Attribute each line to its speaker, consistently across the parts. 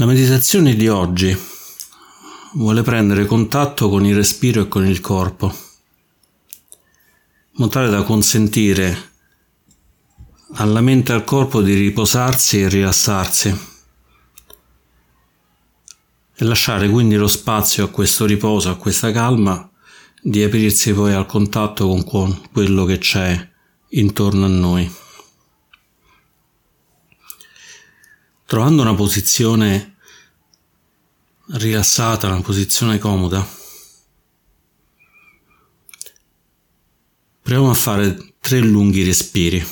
Speaker 1: La meditazione di oggi vuole prendere contatto con il respiro e con il corpo, in modo tale da consentire alla mente e al corpo di riposarsi e rilassarsi e lasciare quindi lo spazio a questo riposo, a questa calma, di aprirsi poi al contatto con quello che c'è intorno a noi. Trovando una posizione rilassata, una posizione comoda, proviamo a fare tre lunghi respiri,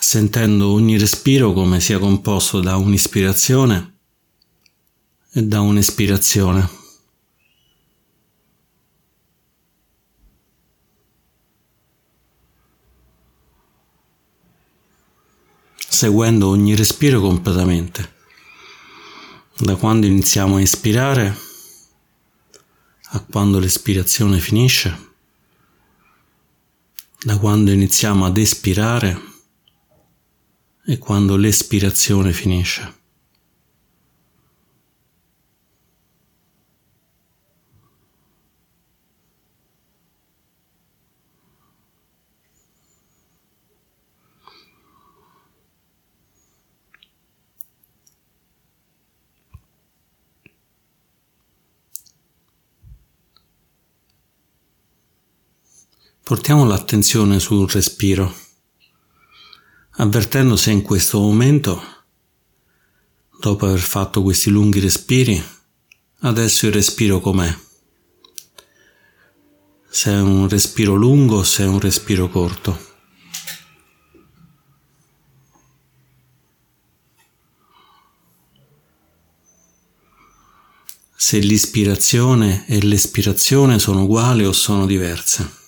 Speaker 1: sentendo ogni respiro come sia composto da un'ispirazione e da un'espirazione. Seguendo ogni respiro completamente. Da quando iniziamo a ispirare a quando l'espirazione finisce, da quando iniziamo ad espirare e quando l'espirazione finisce. Portiamo l'attenzione sul respiro, avvertendo se in questo momento, dopo aver fatto questi lunghi respiri, adesso il respiro com'è. Se è un respiro lungo o se è un respiro corto. Se l'ispirazione e l'espirazione sono uguali o sono diverse.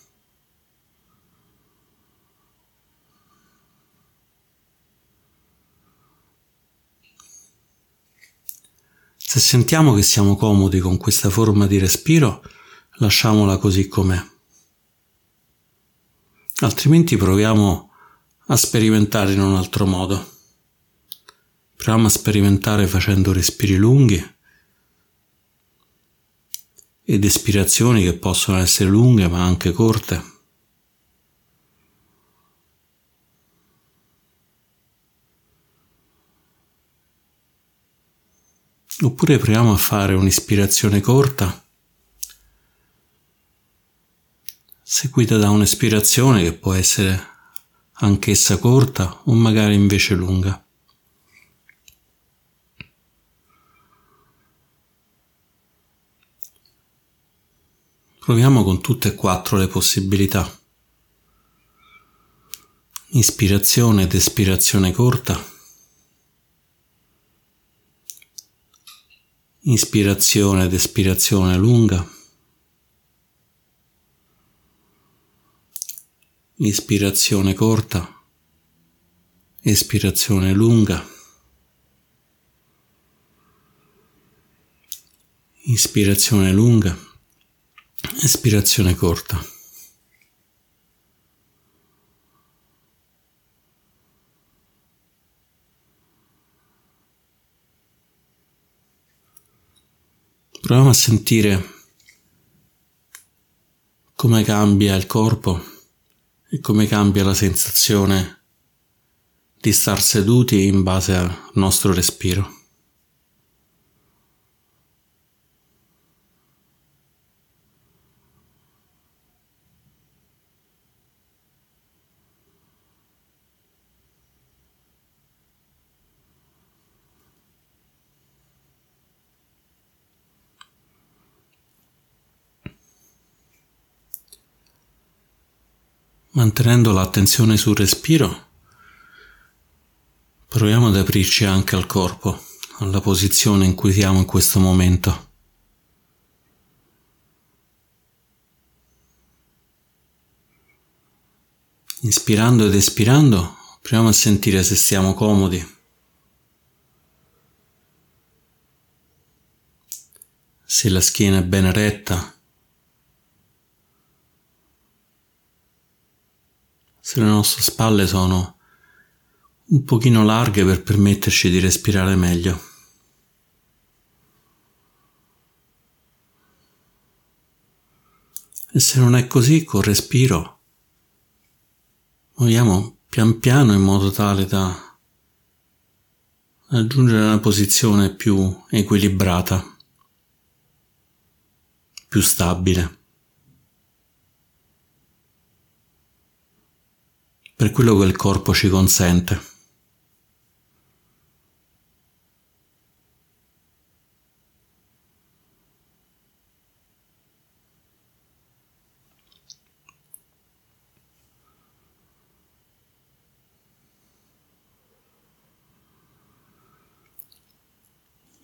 Speaker 1: Se sentiamo che siamo comodi con questa forma di respiro, lasciamola così com'è. Altrimenti proviamo a sperimentare in un altro modo. Proviamo a sperimentare facendo respiri lunghi ed espirazioni che possono essere lunghe ma anche corte. Oppure proviamo a fare un'ispirazione corta, seguita da un'espirazione che può essere anch'essa corta o magari invece lunga. Proviamo con tutte e quattro le possibilità. Ispirazione ed espirazione corta. Inspirazione ed espirazione lunga. Ispirazione corta. Espirazione lunga. Ispirazione lunga. Espirazione corta. Proviamo a sentire come cambia il corpo e come cambia la sensazione di star seduti in base al nostro respiro. Mantenendo l'attenzione sul respiro, proviamo ad aprirci anche al corpo, alla posizione in cui siamo in questo momento. Inspirando ed espirando, proviamo a sentire se stiamo comodi. Se la schiena è ben retta. Se le nostre spalle sono un pochino larghe per permetterci di respirare meglio. E se non è così, col respiro, muoviamo pian piano in modo tale da raggiungere una posizione più equilibrata, più stabile. Per quello che il corpo ci consente.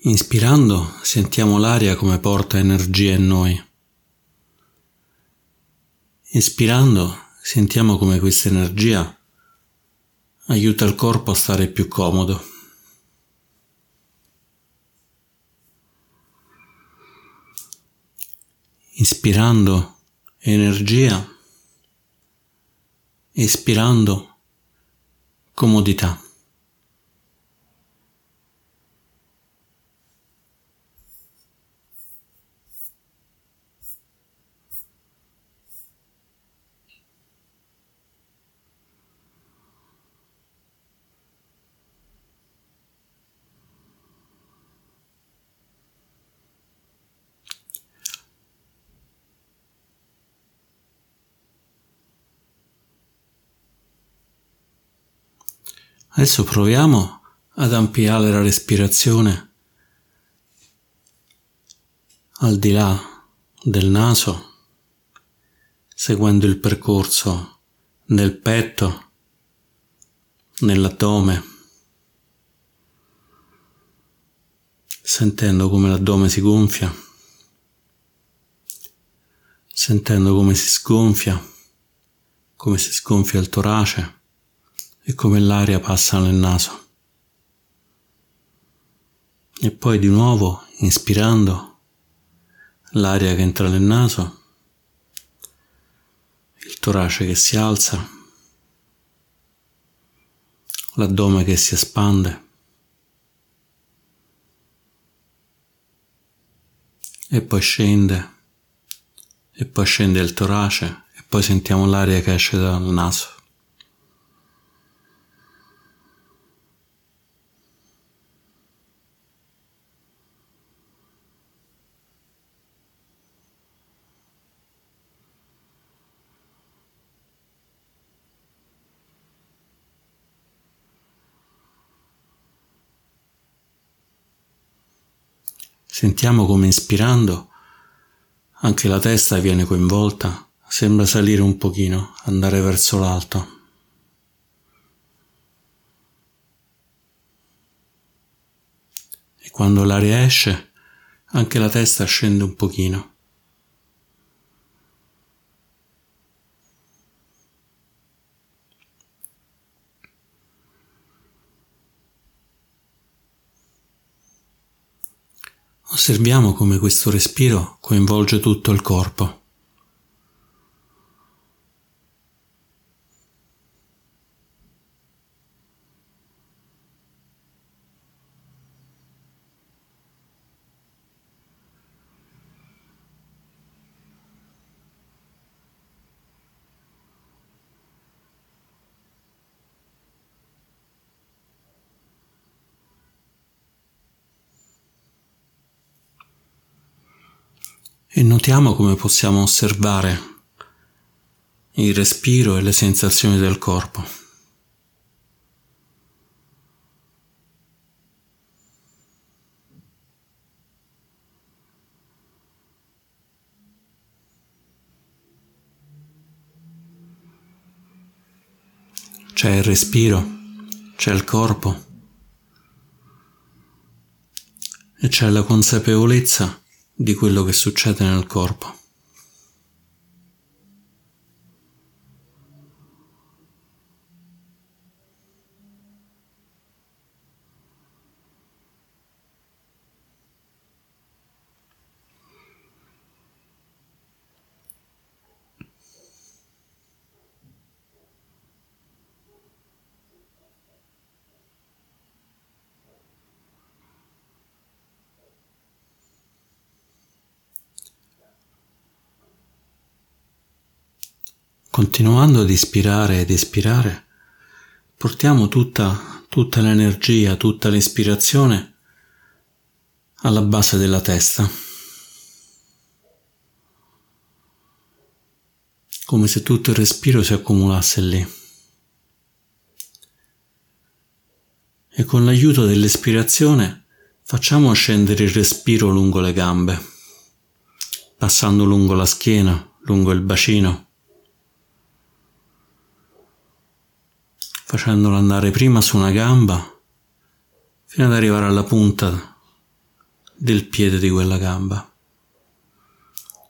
Speaker 1: Inspirando sentiamo l'aria come porta energia in noi. Inspirando sentiamo come questa energia aiuta il corpo a stare più comodo. Inspirando energia, espirando comodità. Adesso proviamo ad ampliare la respirazione. Al di là del naso, seguendo il percorso nel petto, nell'addome, sentendo come l'addome si gonfia, sentendo come si sgonfia, come si sgonfia il torace e come l'aria passa nel naso. E poi di nuovo, inspirando, l'aria che entra nel naso, il torace che si alza, l'addome che si espande. E poi scende, e poi scende il torace, e poi sentiamo l'aria che esce dal naso. Sentiamo come ispirando anche la testa viene coinvolta, sembra salire un pochino, andare verso l'alto. E quando l'aria esce, anche la testa scende un pochino. Osserviamo come questo respiro coinvolge tutto il corpo. E notiamo come possiamo osservare il respiro e le sensazioni del corpo. C'è il respiro, c'è il corpo e c'è la consapevolezza di quello che succede nel corpo. Continuando ad ispirare ed espirare, portiamo tutta, tutta l'energia, tutta l'ispirazione alla base della testa, come se tutto il respiro si accumulasse lì. E con l'aiuto dell'espirazione facciamo scendere il respiro lungo le gambe, passando lungo la schiena, lungo il bacino, facendolo andare prima su una gamba fino ad arrivare alla punta del piede di quella gamba,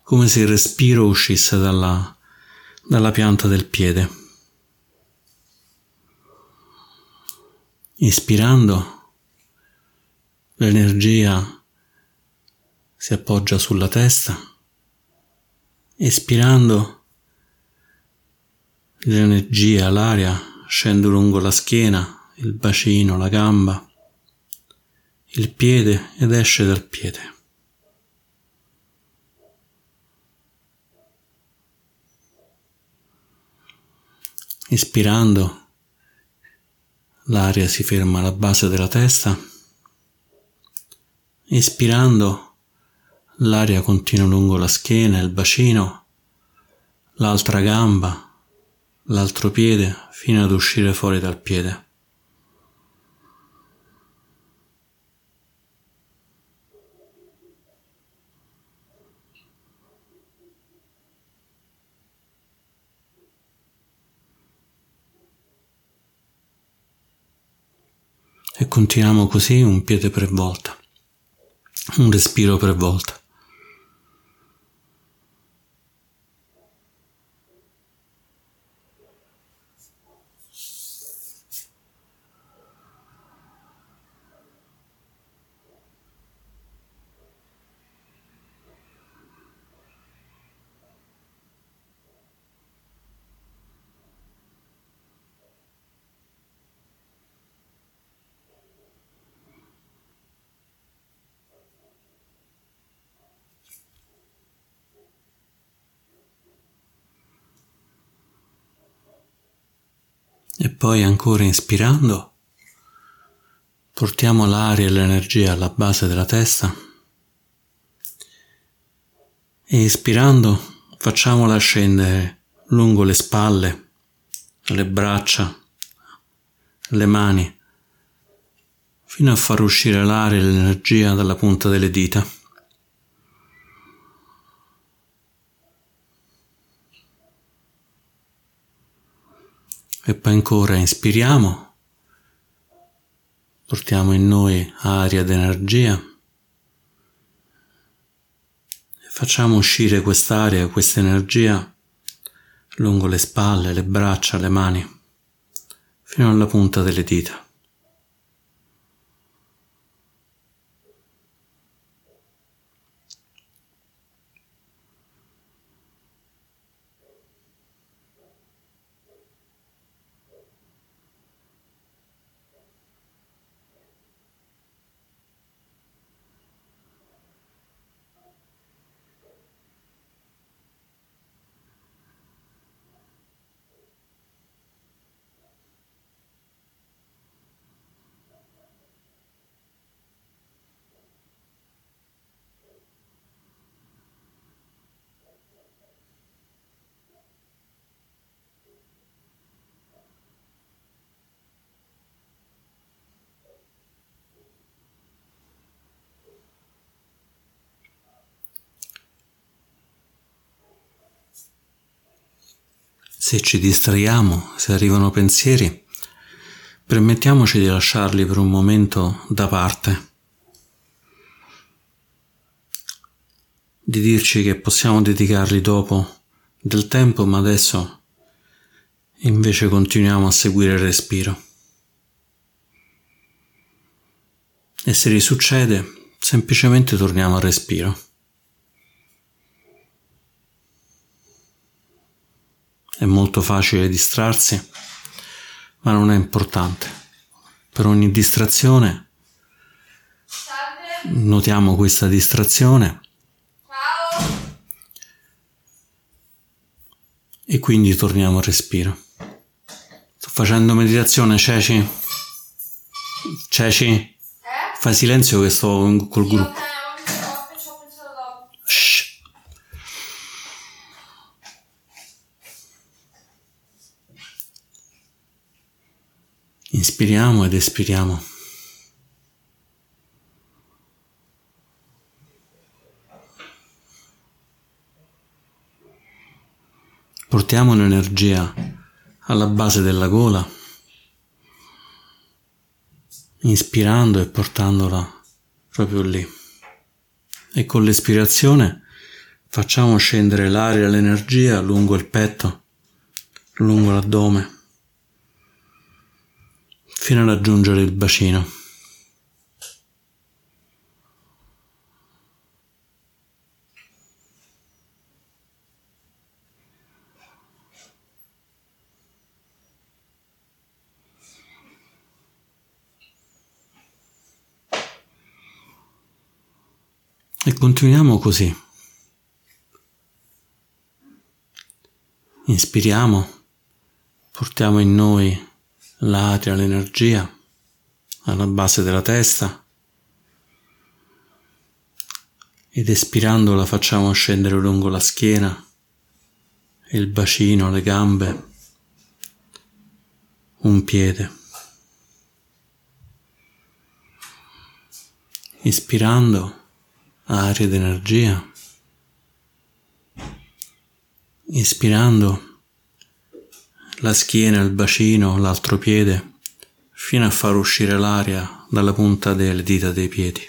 Speaker 1: come se il respiro uscisse dalla, dalla pianta del piede. Ispirando, l'energia si appoggia sulla testa, espirando, l'energia, l'aria scende lungo la schiena, il bacino, la gamba il piede ed esce dal piede. Ispirando, l'aria si ferma alla base della testa. Ispirando, l'aria continua lungo la schiena, il bacino, l'altra gamba, l'altro piede, fino ad uscire fuori dal piede. e continuiamo così un piede per volta, un respiro per volta. E poi ancora inspirando, portiamo l'aria e l'energia alla base della testa e ispirando facciamola scendere lungo le spalle, le braccia, le mani, fino a far uscire l'aria e l'energia dalla punta delle dita. E poi ancora inspiriamo, portiamo in noi aria ed energia e facciamo uscire quest'aria, questa energia lungo le spalle, le braccia, le mani, fino alla punta delle dita. Se ci distraiamo, se arrivano pensieri, permettiamoci di lasciarli per un momento da parte, di dirci che possiamo dedicarli dopo del tempo, ma adesso invece continuiamo a seguire il respiro. E se risuccede, semplicemente torniamo al respiro. È molto facile distrarsi, ma non è importante. Per ogni distrazione notiamo questa distrazione e quindi torniamo al respiro. Sto facendo meditazione, Ceci? Ceci?
Speaker 2: Eh?
Speaker 1: Fai silenzio che sto col gruppo. Inspiriamo ed espiriamo. Portiamo l'energia alla base della gola, inspirando e portandola proprio lì. E con l'espirazione facciamo scendere l'aria e l'energia lungo il petto, lungo l'addome, fino a raggiungere il bacino. E continuiamo così. Inspiriamo, portiamo in noi l'aria, l'energia alla base della testa ed espirando la facciamo scendere lungo la schiena, il bacino, le gambe, un piede. Ispirando aria ed energia. Ispirando la schiena, il bacino, l'altro piede, fino a far uscire l'aria dalla punta delle dita dei piedi.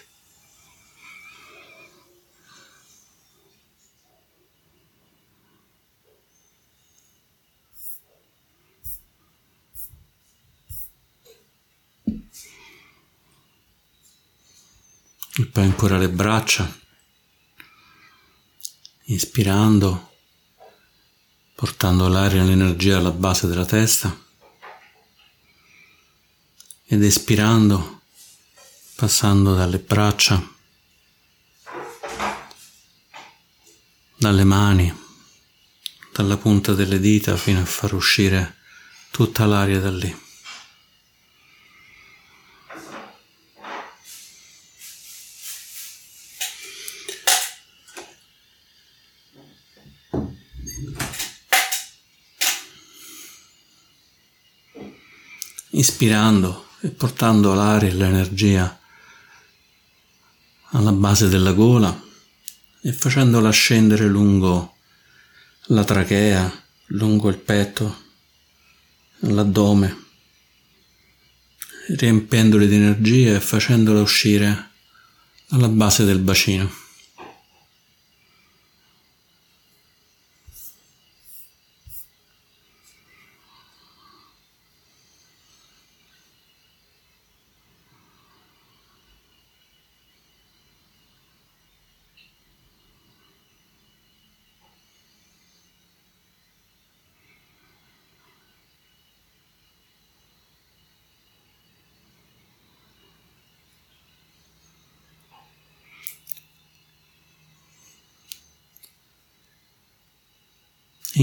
Speaker 1: E poi ancora le braccia, inspirando, portando l'aria e l'energia alla base della testa ed espirando, passando dalle braccia, dalle mani, dalla punta delle dita fino a far uscire tutta l'aria da lì. Ispirando e portando l'aria e l'energia alla base della gola e facendola scendere lungo la trachea, lungo il petto, l'addome, riempiendoli di energia e facendola uscire alla base del bacino.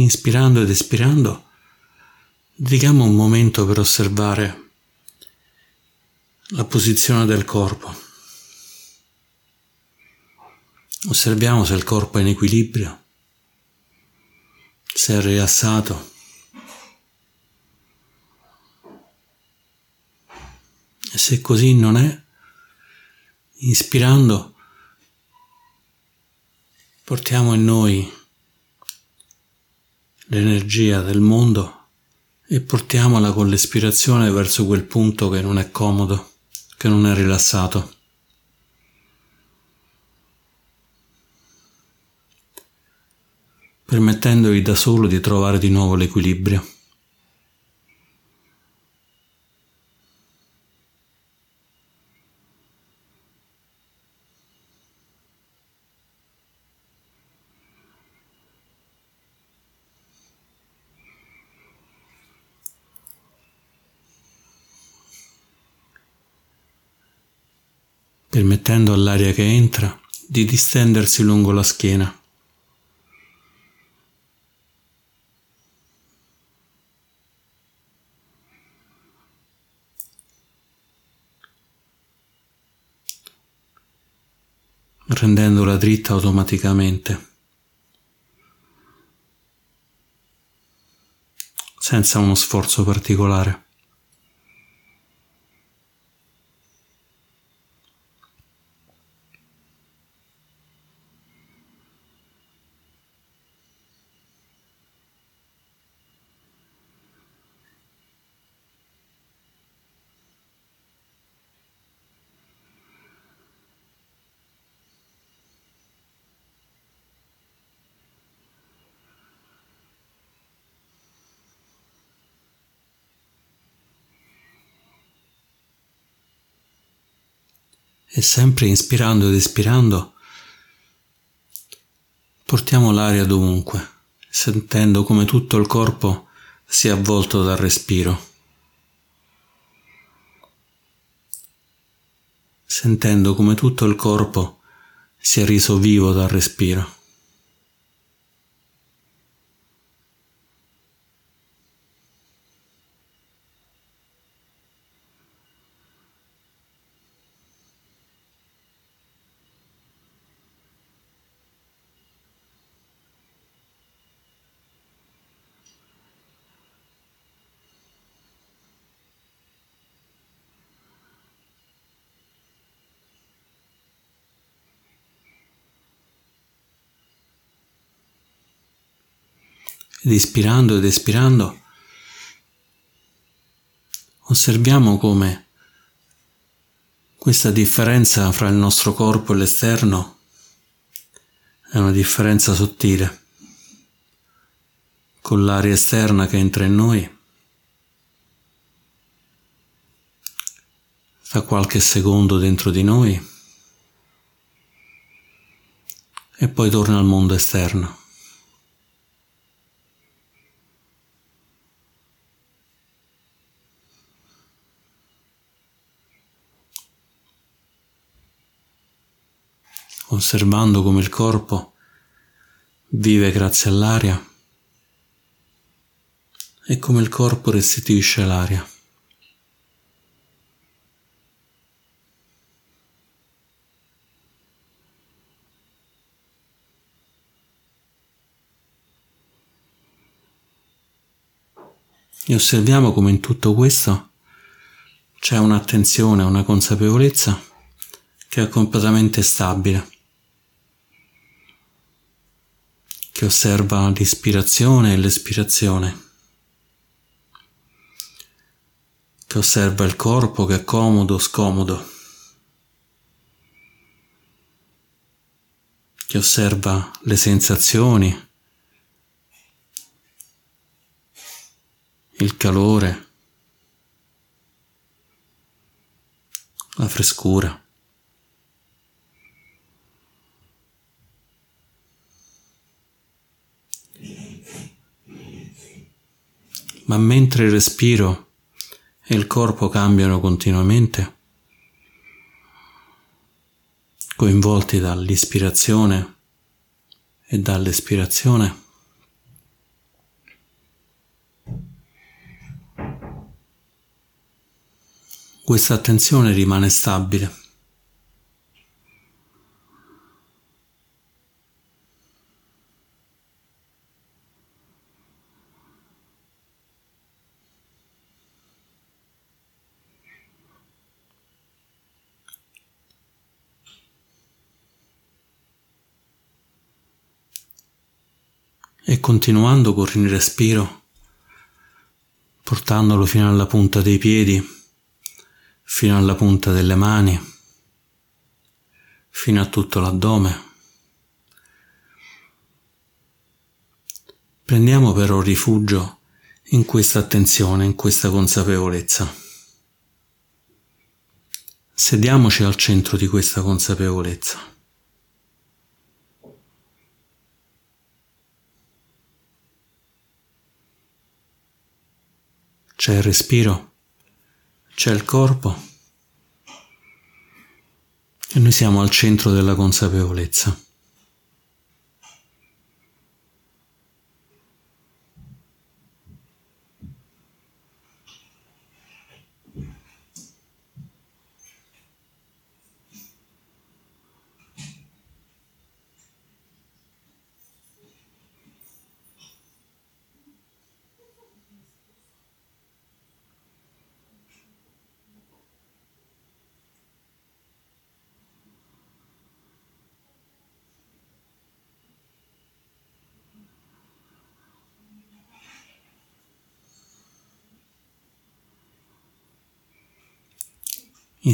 Speaker 1: Inspirando ed espirando, dedichiamo un momento per osservare la posizione del corpo. Osserviamo se il corpo è in equilibrio, se è rilassato. E se così non è, inspirando, portiamo in noi l'energia del mondo e portiamola con l'espirazione verso quel punto che non è comodo, che non è rilassato. permettendogli da solo di trovare di nuovo l'equilibrio. permettendo all'aria che entra di distendersi lungo la schiena. rendendola dritta automaticamente, senza uno sforzo particolare. E sempre inspirando ed espirando portiamo l'aria dovunque, sentendo come tutto il corpo sia avvolto dal respiro, sentendo come tutto il corpo sia reso vivo dal respiro. Ed ispirando ed espirando, osserviamo come questa differenza fra il nostro corpo e l'esterno è una differenza sottile, con l'aria esterna che entra in noi, fa qualche secondo dentro di noi e poi torna al mondo esterno. Osservando come il corpo vive grazie all'aria e come il corpo restituisce l'aria. E osserviamo come in tutto questo c'è un'attenzione, una consapevolezza che è completamente stabile. Che osserva l'ispirazione e l'espirazione, che osserva il corpo che è comodo o scomodo, che osserva le sensazioni, il calore, la frescura. Ma mentre il respiro e il corpo cambiano continuamente, coinvolti dall'ispirazione e dall'espirazione, questa attenzione rimane stabile. E continuando con il respiro, portandolo fino alla punta dei piedi, fino alla punta delle mani, fino a tutto l'addome. Prendiamo però rifugio in questa attenzione, in questa consapevolezza. Sediamoci al centro di questa consapevolezza. C'è il respiro, c'è il corpo e noi siamo al centro della consapevolezza.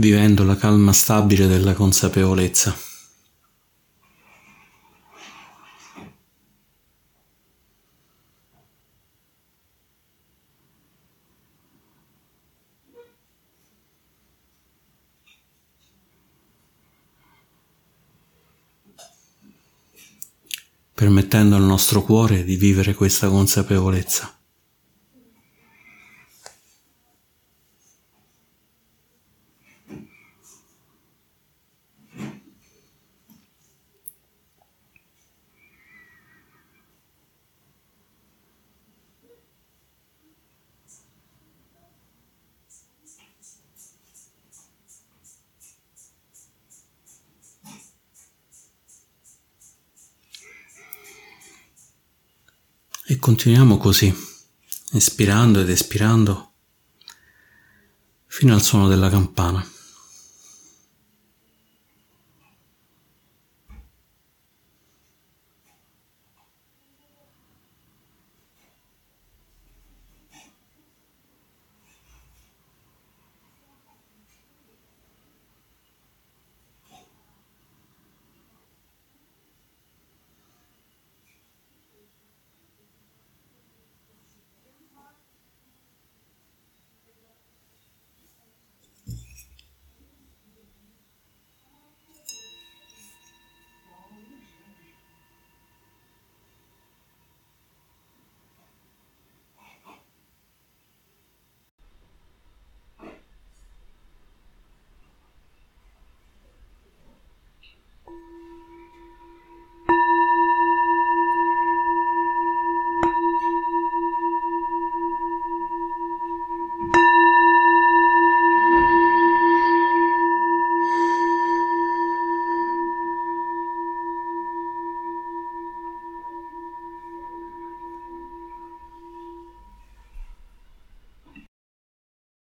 Speaker 1: Vivendo la calma stabile della consapevolezza. permettendo al nostro cuore di vivere questa consapevolezza. E continuiamo così, espirando ed espirando fino al suono della campana.